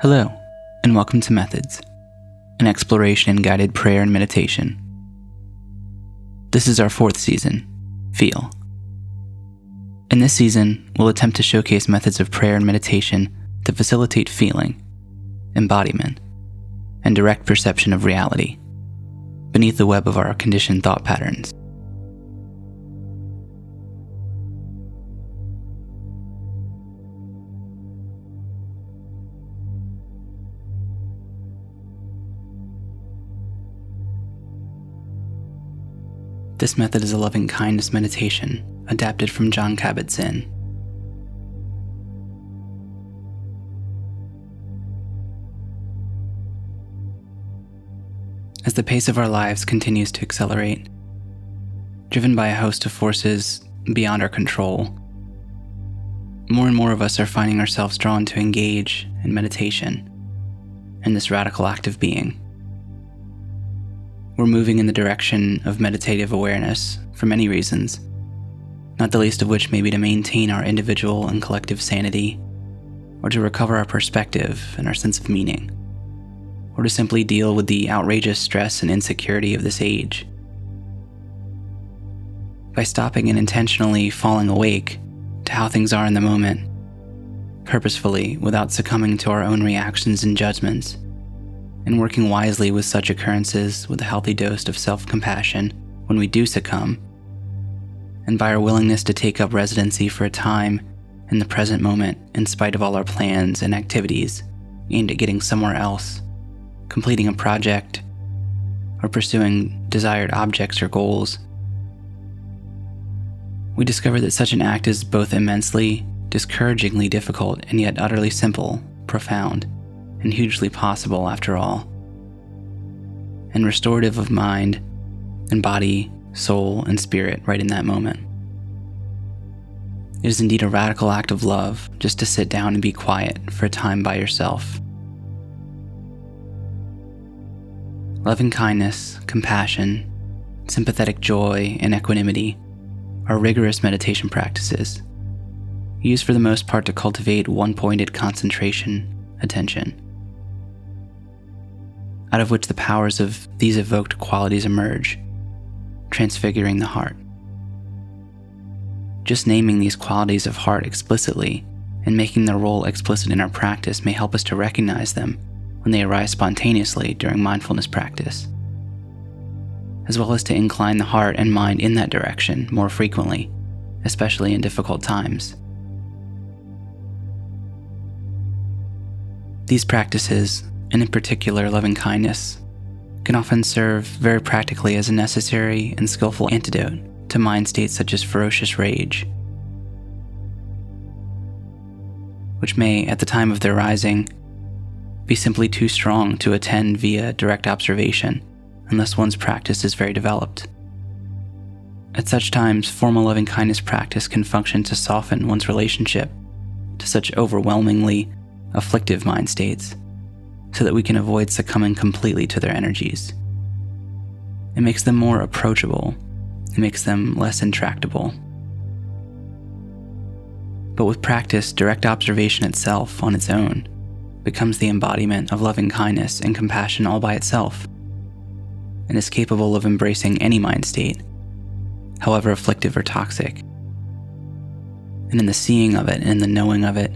Hello, and welcome to Methods, an exploration in guided prayer and meditation. This is our fourth season, Feel. In this season, we'll attempt to showcase methods of prayer and meditation to facilitate feeling, embodiment, and direct perception of reality beneath the web of our conditioned thought patterns. This method is a loving kindness meditation adapted from Jon Kabat-Zinn. As the pace of our lives continues to accelerate, driven by a host of forces beyond our control, more and more of us are finding ourselves drawn to engage in meditation and this radical act of being. We're moving in the direction of meditative awareness for many reasons, not the least of which may be to maintain our individual and collective sanity, or to recover our perspective and our sense of meaning, or to simply deal with the outrageous stress and insecurity of this age. By stopping and intentionally falling awake to how things are in the moment, purposefully without succumbing to our own reactions and judgments, and working wisely with such occurrences with a healthy dose of self compassion when we do succumb, and by our willingness to take up residency for a time in the present moment in spite of all our plans and activities aimed at getting somewhere else, completing a project, or pursuing desired objects or goals. We discover that such an act is both immensely, discouragingly difficult and yet utterly simple, profound and hugely possible after all, and restorative of mind and body, soul, and spirit right in that moment. It is indeed a radical act of love just to sit down and be quiet for a time by yourself. Loving kindness, compassion, sympathetic joy, and equanimity are rigorous meditation practices, used for the most part to cultivate one pointed concentration, attention out of which the powers of these evoked qualities emerge, transfiguring the heart. Just naming these qualities of heart explicitly and making their role explicit in our practice may help us to recognize them when they arise spontaneously during mindfulness practice, as well as to incline the heart and mind in that direction more frequently, especially in difficult times. These practices and in particular loving kindness, can often serve very practically as a necessary and skillful antidote to mind states such as ferocious rage, which may, at the time of their rising, be simply too strong to attend via direct observation unless one's practice is very developed. At such times, formal loving kindness practice can function to soften one's relationship to such overwhelmingly afflictive mind states so that we can avoid succumbing completely to their energies. It makes them more approachable, it makes them less intractable. But with practice, direct observation itself on its own becomes the embodiment of loving kindness and compassion all by itself, and is capable of embracing any mind state, however afflictive or toxic. And in the seeing of it and the knowing of it,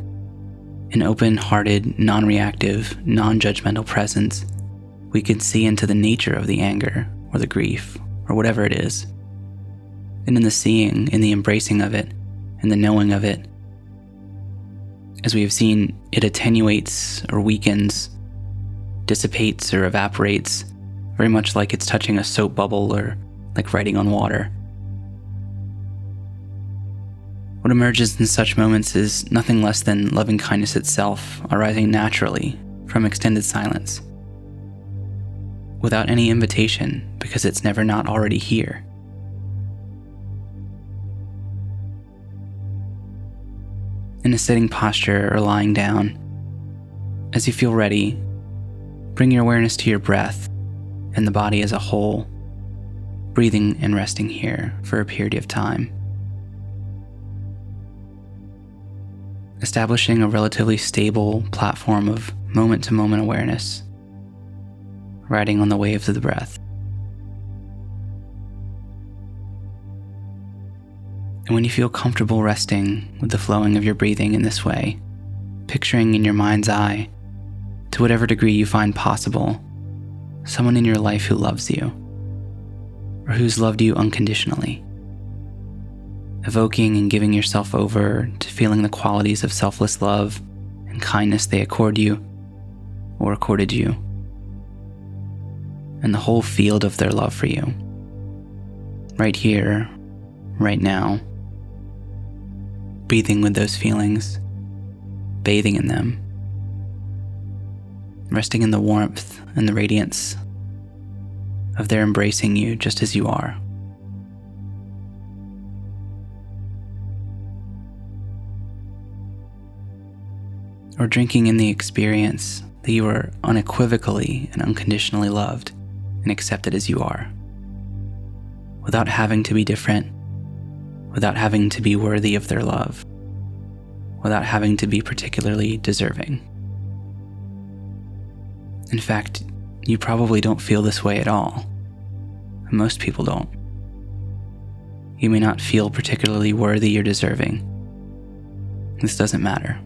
an open hearted, non reactive, non judgmental presence, we can see into the nature of the anger or the grief or whatever it is. And in the seeing, in the embracing of it, in the knowing of it, as we have seen, it attenuates or weakens, dissipates or evaporates, very much like it's touching a soap bubble or like writing on water. What emerges in such moments is nothing less than loving kindness itself, arising naturally from extended silence, without any invitation because it's never not already here. In a sitting posture or lying down, as you feel ready, bring your awareness to your breath and the body as a whole, breathing and resting here for a period of time. Establishing a relatively stable platform of moment to moment awareness, riding on the waves of the breath. And when you feel comfortable resting with the flowing of your breathing in this way, picturing in your mind's eye, to whatever degree you find possible, someone in your life who loves you, or who's loved you unconditionally. Evoking and giving yourself over to feeling the qualities of selfless love and kindness they accord you or accorded you, and the whole field of their love for you. Right here, right now, breathing with those feelings, bathing in them, resting in the warmth and the radiance of their embracing you just as you are. Or drinking in the experience that you are unequivocally and unconditionally loved and accepted as you are, without having to be different, without having to be worthy of their love, without having to be particularly deserving. In fact, you probably don't feel this way at all. Most people don't. You may not feel particularly worthy or deserving. This doesn't matter.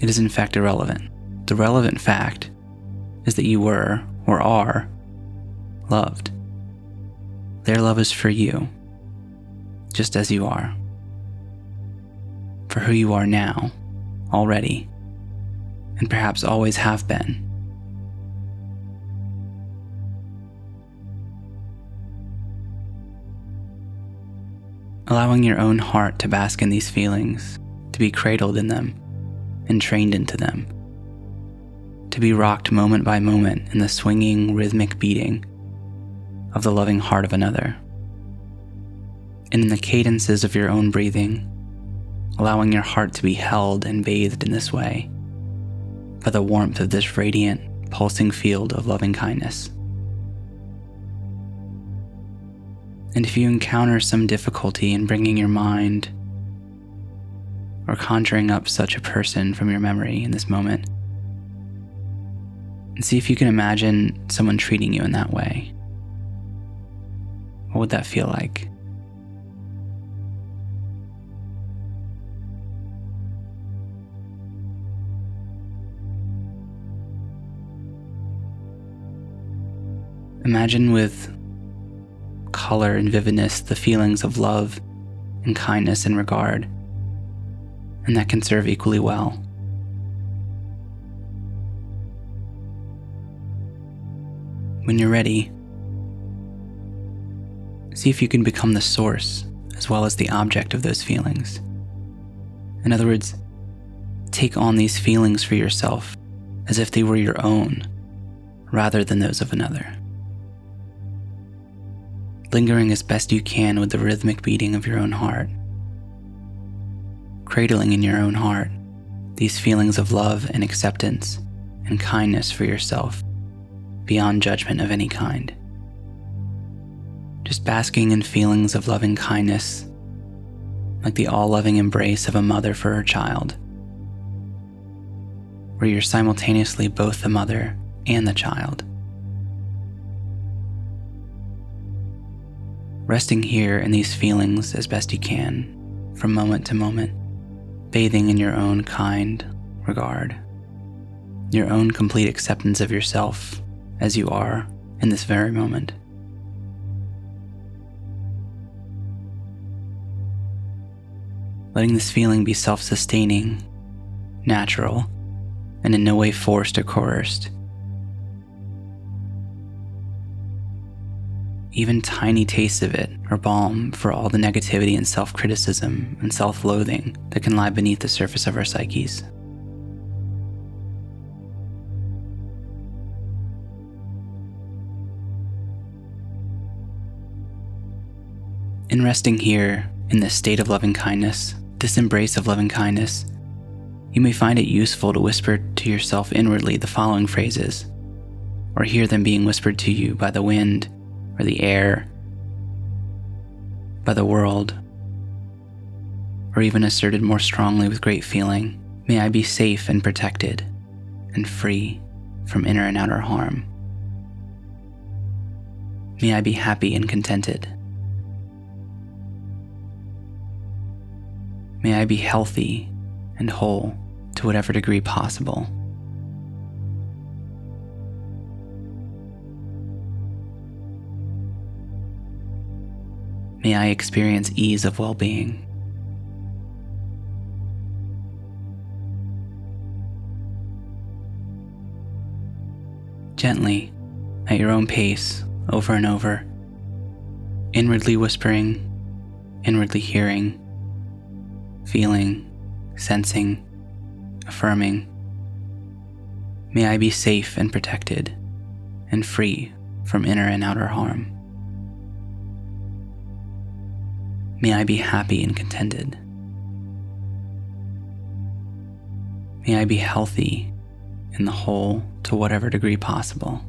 It is in fact irrelevant. The relevant fact is that you were, or are, loved. Their love is for you, just as you are. For who you are now, already, and perhaps always have been. allowing your own heart to bask in these feelings, to be cradled in them and trained into them, to be rocked moment by moment in the swinging, rhythmic beating of the loving heart of another. And in the cadences of your own breathing, allowing your heart to be held and bathed in this way by the warmth of this radiant, pulsing field of loving kindness. And if you encounter some difficulty in bringing your mind or conjuring up such a person from your memory in this moment, and see if you can imagine someone treating you in that way. What would that feel like? Imagine with color and vividness the feelings of love and kindness and regard, and that can serve equally well. When you're ready, see if you can become the source as well as the object of those feelings. In other words, take on these feelings for yourself as if they were your own rather than those of another lingering as best you can with the rhythmic beating of your own heart. Cradling in your own heart these feelings of love and acceptance and kindness for yourself beyond judgment of any kind. Just basking in feelings of loving kindness, like the all loving embrace of a mother for her child, where you're simultaneously both the mother and the child. resting here in these feelings as best you can, from moment to moment, bathing in your own kind regard, your own complete acceptance of yourself as you are in this very moment. Letting this feeling be self sustaining, natural, and in no way forced or coerced. Even tiny tastes of it are balm for all the negativity and self criticism and self loathing that can lie beneath the surface of our psyches. In resting here, in this state of loving kindness, this embrace of loving kindness, you may find it useful to whisper to yourself inwardly the following phrases, or hear them being whispered to you by the wind or the air, by the world, or even asserted more strongly with great feeling May I be safe and protected, and free from inner and outer harm. May I be happy and contented. May I be healthy and whole to whatever degree possible. May I experience ease of well being. Gently, at your own pace, over and over, inwardly whispering, inwardly hearing, feeling, sensing, affirming. May I be safe and protected and free from inner and outer harm. May I be happy and contented. May I be healthy in the whole to whatever degree possible.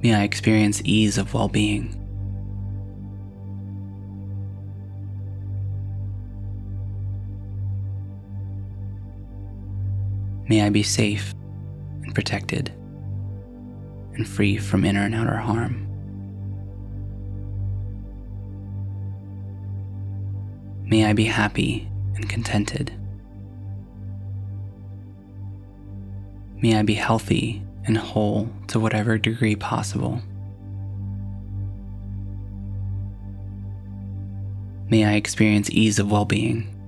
May I experience ease of well being. May I be safe and protected and free from inner and outer harm. May I be happy and contented. May I be healthy and whole to whatever degree possible. May I experience ease of well being.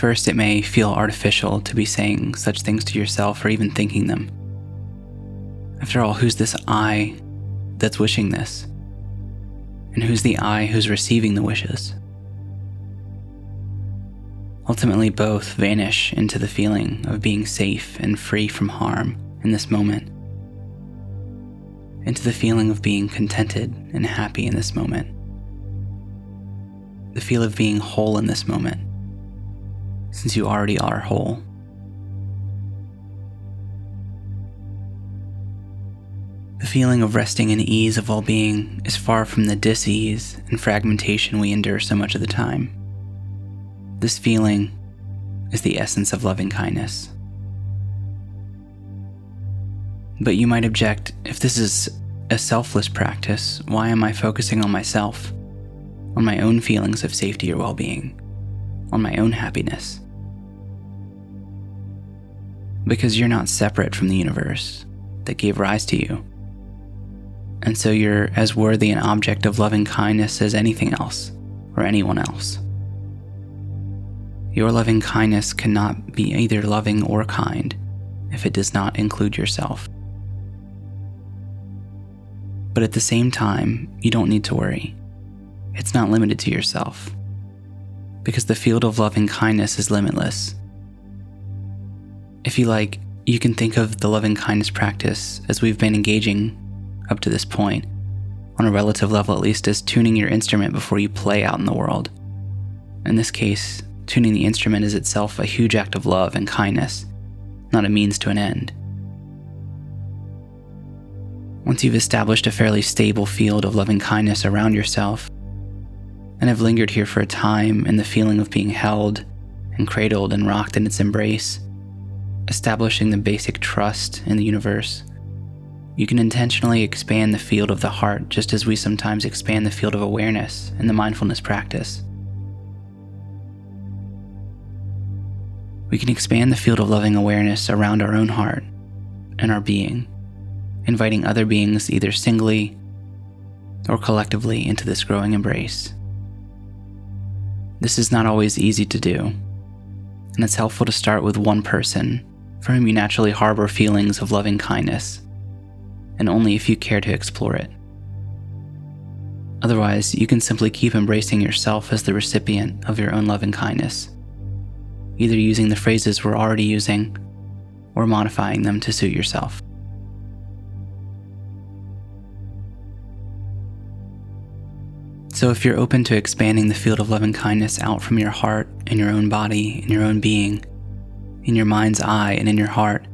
First, it may feel artificial to be saying such things to yourself or even thinking them. After all, who's this I that's wishing this? And who's the I who's receiving the wishes? Ultimately, both vanish into the feeling of being safe and free from harm in this moment, into the feeling of being contented and happy in this moment, the feel of being whole in this moment since you already are whole. The feeling of resting and ease of well being is far from the dis-ease and fragmentation we endure so much of the time. This feeling is the essence of loving kindness. But you might object if this is a selfless practice, why am I focusing on myself, on my own feelings of safety or well being? on my own happiness. Because you're not separate from the universe that gave rise to you. And so you're as worthy an object of loving kindness as anything else or anyone else. Your loving kindness cannot be either loving or kind if it does not include yourself. But at the same time, you don't need to worry. It's not limited to yourself because the field of loving kindness is limitless. If you like, you can think of the loving kindness practice as we've been engaging up to this point, on a relative level at least, as tuning your instrument before you play out in the world. In this case, tuning the instrument is itself a huge act of love and kindness, not a means to an end. Once you've established a fairly stable field of loving kindness around yourself, and have lingered here for a time in the feeling of being held and cradled and rocked in its embrace, establishing the basic trust in the universe, you can intentionally expand the field of the heart just as we sometimes expand the field of awareness in the mindfulness practice. We can expand the field of loving awareness around our own heart and our being, inviting other beings either singly or collectively into this growing embrace. This is not always easy to do, and it's helpful to start with one person for whom you naturally harbor feelings of loving kindness, and only if you care to explore it. Otherwise, you can simply keep embracing yourself as the recipient of your own loving kindness, either using the phrases we're already using or modifying them to suit yourself. So, if you're open to expanding the field of loving kindness out from your heart and your own body and your own being, in your mind's eye and in your heart,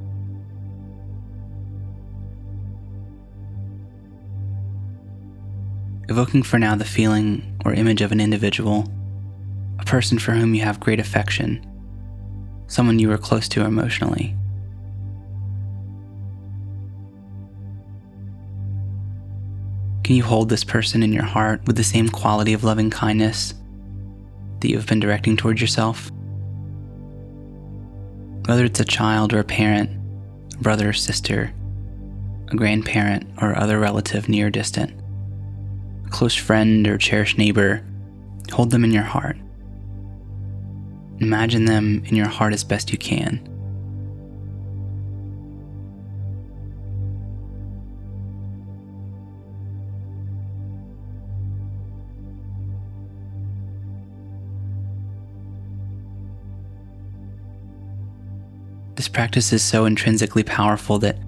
evoking for now the feeling or image of an individual, a person for whom you have great affection, someone you are close to emotionally. Can you hold this person in your heart with the same quality of loving kindness that you have been directing towards yourself? Whether it's a child or a parent, a brother or sister, a grandparent or other relative near or distant, a close friend or cherished neighbor, hold them in your heart. Imagine them in your heart as best you can. This practice is so intrinsically powerful that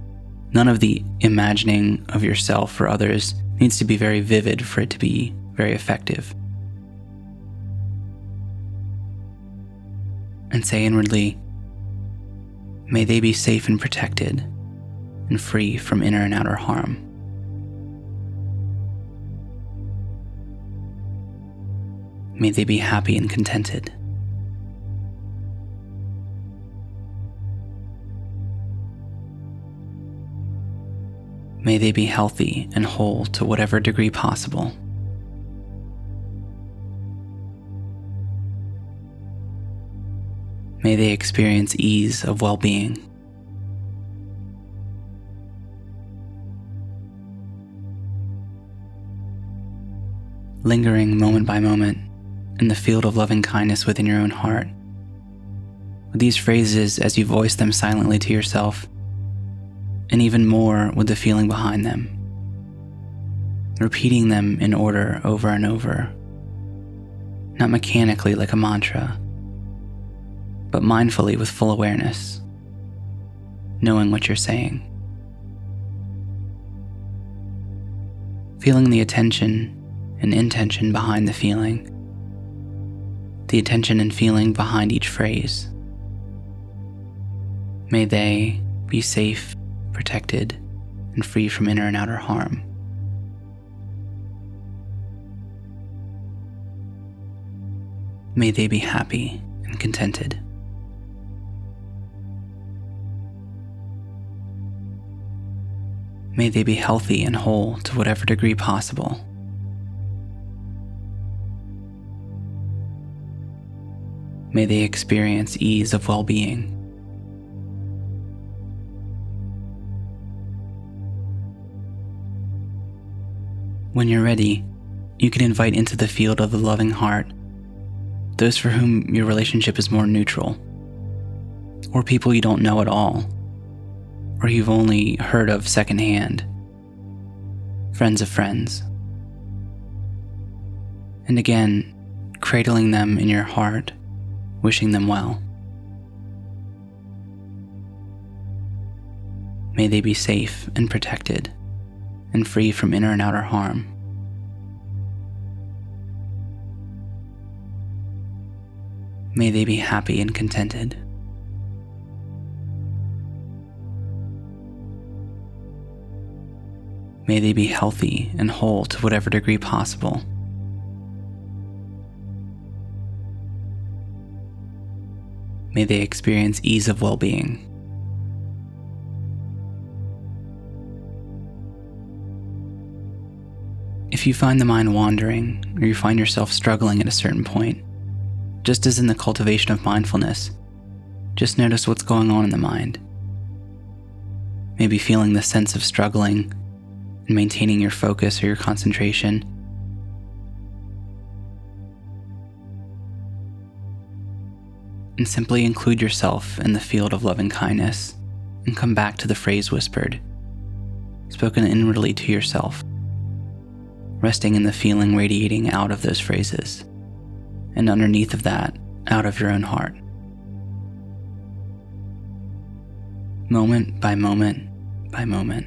none of the imagining of yourself or others needs to be very vivid for it to be very effective. And say inwardly, May they be safe and protected and free from inner and outer harm. May they be happy and contented. May they be healthy and whole to whatever degree possible. May they experience ease of well being. Lingering moment by moment in the field of loving kindness within your own heart. With these phrases, as you voice them silently to yourself, and even more with the feeling behind them. Repeating them in order over and over, not mechanically like a mantra, but mindfully with full awareness, knowing what you're saying. Feeling the attention and intention behind the feeling, the attention and feeling behind each phrase. May they be safe protected, and free from inner and outer harm. May they be happy and contented. May they be healthy and whole to whatever degree possible. May they experience ease of well being. When you're ready, you can invite into the field of the loving heart those for whom your relationship is more neutral, or people you don't know at all, or you've only heard of secondhand, friends of friends. And again, cradling them in your heart, wishing them well. May they be safe and protected and free from inner and outer harm. May they be happy and contented. May they be healthy and whole to whatever degree possible. May they experience ease of well being. If you find the mind wandering, or you find yourself struggling at a certain point, just as in the cultivation of mindfulness, just notice what's going on in the mind. Maybe feeling the sense of struggling and maintaining your focus or your concentration. And simply include yourself in the field of loving kindness and come back to the phrase whispered, spoken inwardly to yourself resting in the feeling radiating out of those phrases, and underneath of that, out of your own heart. Moment by moment by moment,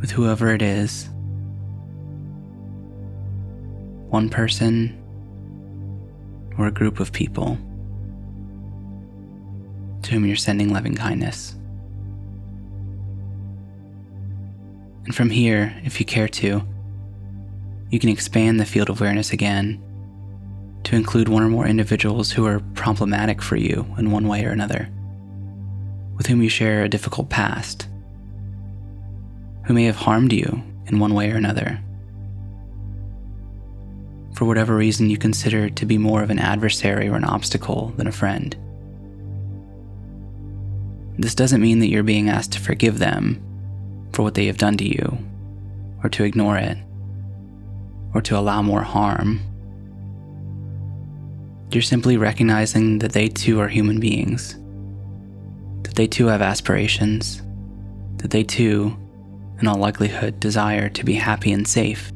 with whoever it is, one person or a group of people to whom you're sending loving kindness. And from here, if you care to, you can expand the field of awareness again to include one or more individuals who are problematic for you in one way or another, with whom you share a difficult past, who may have harmed you in one way or another. For whatever reason you consider to be more of an adversary or an obstacle than a friend. This doesn't mean that you're being asked to forgive them for what they have done to you, or to ignore it, or to allow more harm. You're simply recognizing that they too are human beings, that they too have aspirations, that they too, in all likelihood, desire to be happy and safe.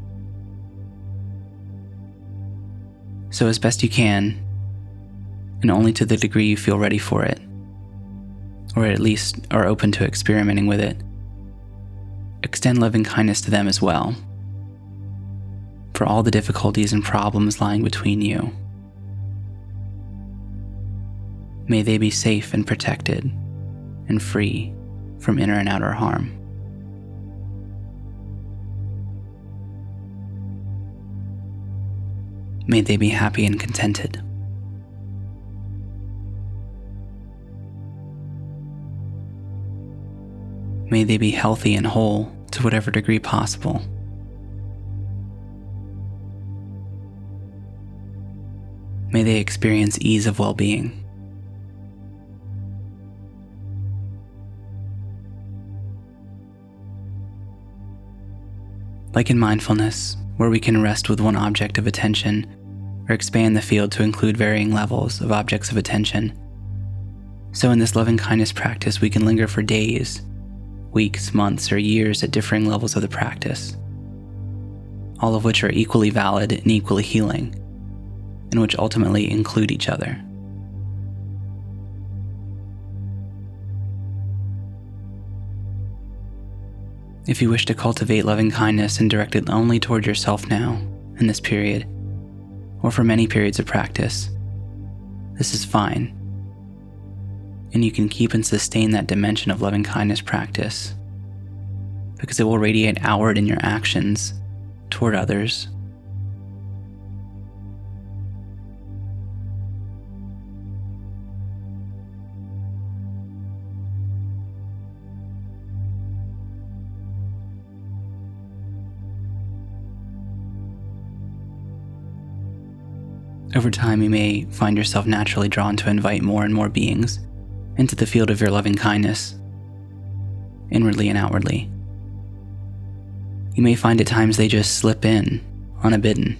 So, as best you can, and only to the degree you feel ready for it, or at least are open to experimenting with it, extend loving kindness to them as well. For all the difficulties and problems lying between you. May they be safe and protected and free from inner and outer harm. May they be happy and contented. May they be healthy and whole to whatever degree possible. May they experience ease of well being. Like in mindfulness, where we can rest with one object of attention or expand the field to include varying levels of objects of attention. So, in this loving kindness practice, we can linger for days weeks, months, or years at differing levels of the practice, all of which are equally valid and equally healing, and which ultimately include each other. If you wish to cultivate loving kindness and direct it only toward yourself now, in this period, or for many periods of practice, this is fine and you can keep and sustain that dimension of loving kindness practice because it will radiate outward in your actions toward others. Over time, you may find yourself naturally drawn to invite more and more beings into the field of your loving kindness, inwardly and outwardly. You may find at times they just slip in, unbidden.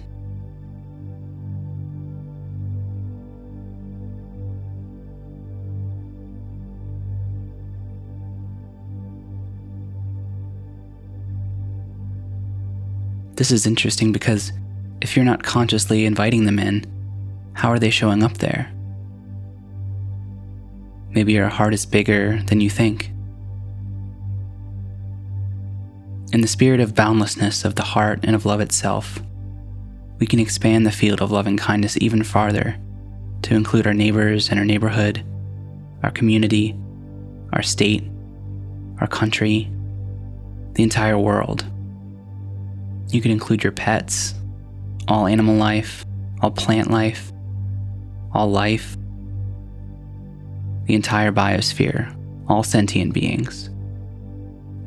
This is interesting because if you're not consciously inviting them in, how are they showing up there? Maybe your heart is bigger than you think. In the spirit of boundlessness of the heart and of love itself, we can expand the field of loving kindness even farther to include our neighbors and our neighborhood, our community, our state, our country, the entire world. You can include your pets, all animal life, all plant life, all life, the entire biosphere, all sentient beings.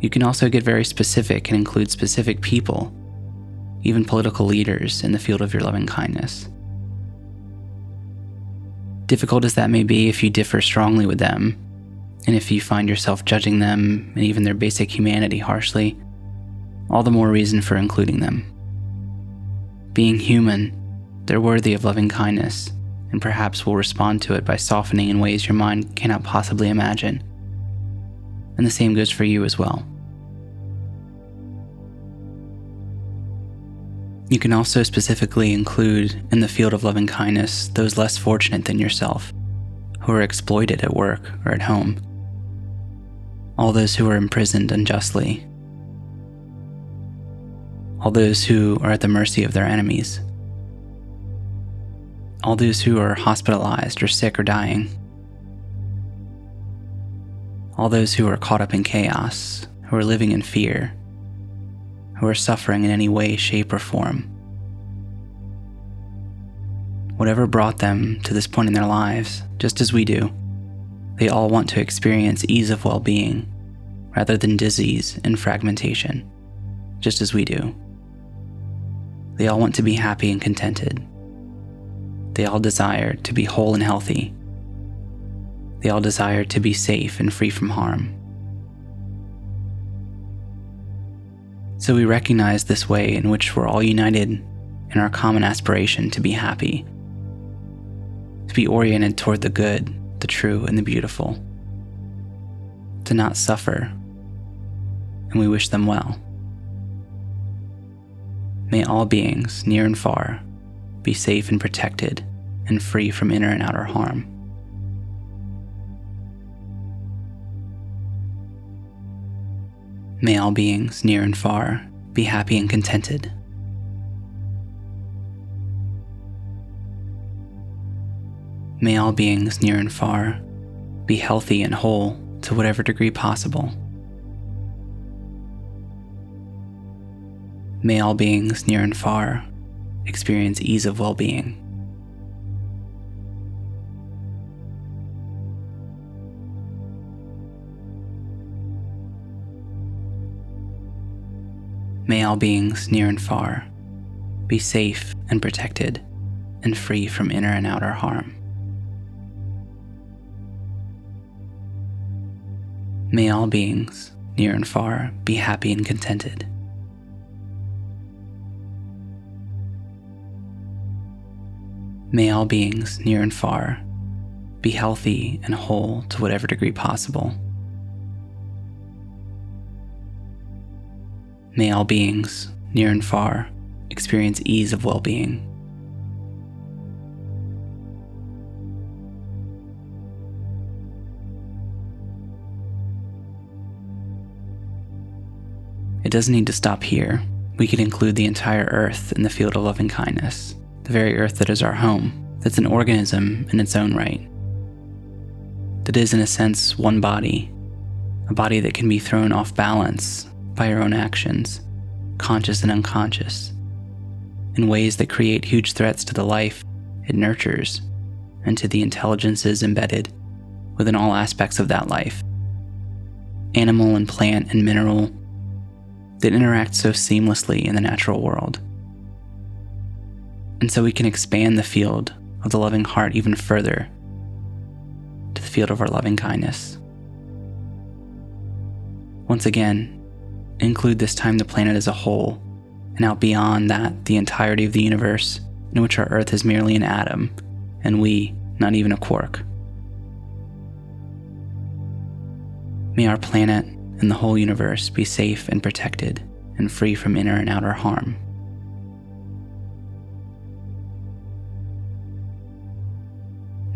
You can also get very specific and include specific people, even political leaders, in the field of your loving kindness. Difficult as that may be if you differ strongly with them, and if you find yourself judging them and even their basic humanity harshly, all the more reason for including them. Being human, they're worthy of loving kindness, and perhaps will respond to it by softening in ways your mind cannot possibly imagine. And the same goes for you as well. You can also specifically include in the field of loving kindness those less fortunate than yourself, who are exploited at work or at home, all those who are imprisoned unjustly, all those who are at the mercy of their enemies all those who are hospitalized or sick or dying, all those who are caught up in chaos, who are living in fear, who are suffering in any way, shape, or form. whatever brought them to this point in their lives, just as we do, they all want to experience ease of well being rather than disease and fragmentation, just as we do. They all want to be happy and contented. They all desire to be whole and healthy. They all desire to be safe and free from harm. So we recognize this way in which we're all united in our common aspiration to be happy, to be oriented toward the good, the true, and the beautiful, to not suffer, and we wish them well. May all beings, near and far, be safe and protected and free from inner and outer harm. May all beings, near and far, be happy and contented. May all beings, near and far, be healthy and whole to whatever degree possible. May all beings, near and far, experience ease of well being. May all beings near and far be safe and protected and free from inner and outer harm. May all beings near and far be happy and contented. May all beings near and far be healthy and whole to whatever degree possible. May all beings, near and far, experience ease of well being. It doesn't need to stop here. We could include the entire earth in the field of loving kindness, the very earth that is our home, that's an organism in its own right. That is, in a sense, one body, a body that can be thrown off balance by our own actions, conscious and unconscious, in ways that create huge threats to the life it nurtures and to the intelligences embedded within all aspects of that life animal and plant and mineral that interact so seamlessly in the natural world. And so we can expand the field of the loving heart even further to the field of our loving kindness. Once again, include this time the planet as a whole, and out beyond that, the entirety of the universe, in which our Earth is merely an atom, and we, not even a quark. May our planet and the whole universe be safe and protected and free from inner and outer harm.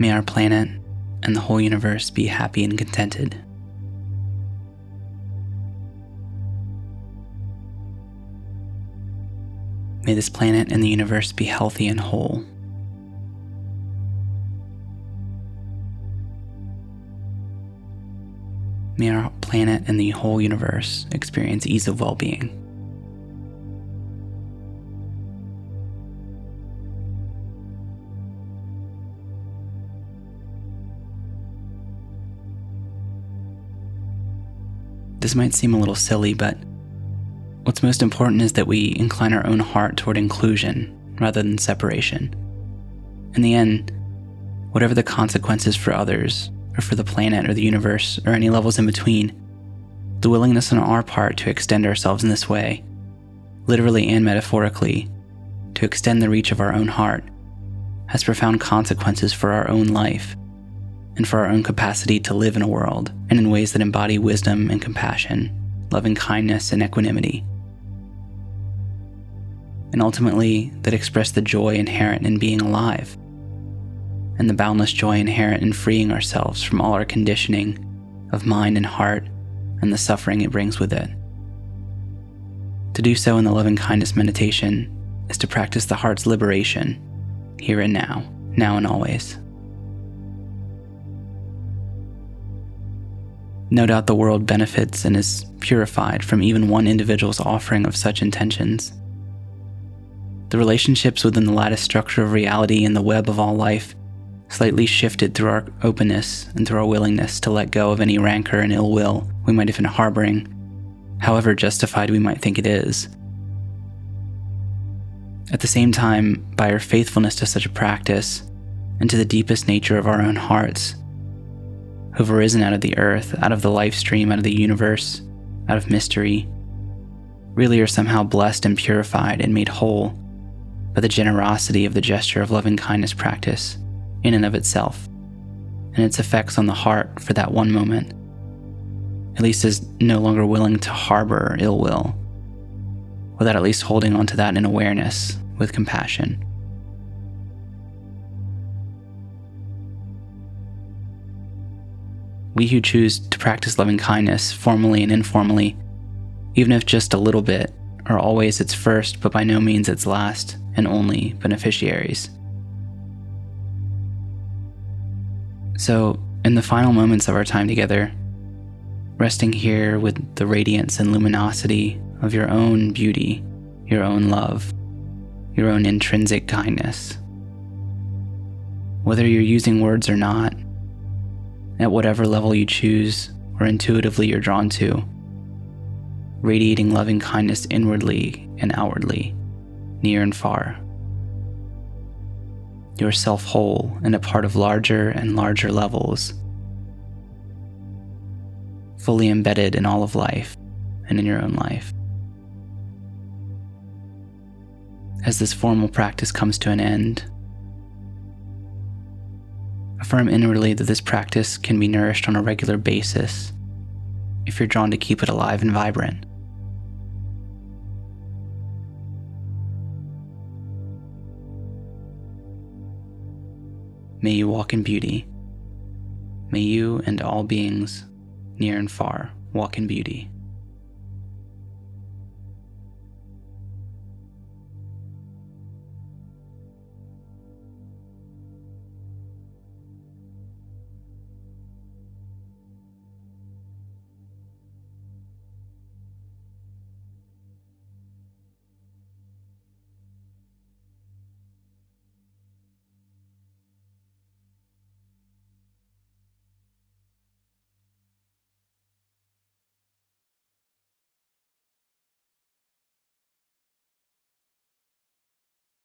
May our planet and the whole universe be happy and contented. May this planet and the universe be healthy and whole. May our planet and the whole universe experience ease of well being. This might seem a little silly, but What's most important is that we incline our own heart toward inclusion rather than separation. In the end, whatever the consequences for others, or for the planet, or the universe, or any levels in between, the willingness on our part to extend ourselves in this way, literally and metaphorically, to extend the reach of our own heart, has profound consequences for our own life and for our own capacity to live in a world and in ways that embody wisdom and compassion, loving kindness and equanimity and ultimately that express the joy inherent in being alive, and the boundless joy inherent in freeing ourselves from all our conditioning of mind and heart and the suffering it brings with it. To do so in the loving kindness meditation is to practice the heart's liberation, here and now, now and always. No doubt the world benefits and is purified from even one individual's offering of such intentions The relationships within the lattice structure of reality and the web of all life slightly shifted through our openness and through our willingness to let go of any rancor and ill will we might have been harboring, however justified we might think it is. At the same time, by our faithfulness to such a practice and to the deepest nature of our own hearts, who have arisen out of the earth, out of the life stream, out of the universe, out of mystery, really are somehow blessed and purified and made whole by the generosity of the gesture of loving kindness practice in and of itself, and its effects on the heart for that one moment, at least is no longer willing to harbor ill will, without at least holding on to that in awareness with compassion. We who choose to practice loving kindness formally and informally, even if just a little bit, are always its first but by no means its last and only beneficiaries. So, in the final moments of our time together, resting here with the radiance and luminosity of your own beauty, your own love, your own intrinsic kindness. Whether you're using words or not, at whatever level you choose or intuitively you're drawn to, radiating loving kindness inwardly and outwardly, near and far yourself whole and a part of larger and larger levels, fully embedded in all of life and in your own life. As this formal practice comes to an end, affirm inwardly that this practice can be nourished on a regular basis if you're drawn to keep it alive and vibrant. May you walk in beauty. May you and all beings, near and far, walk in beauty.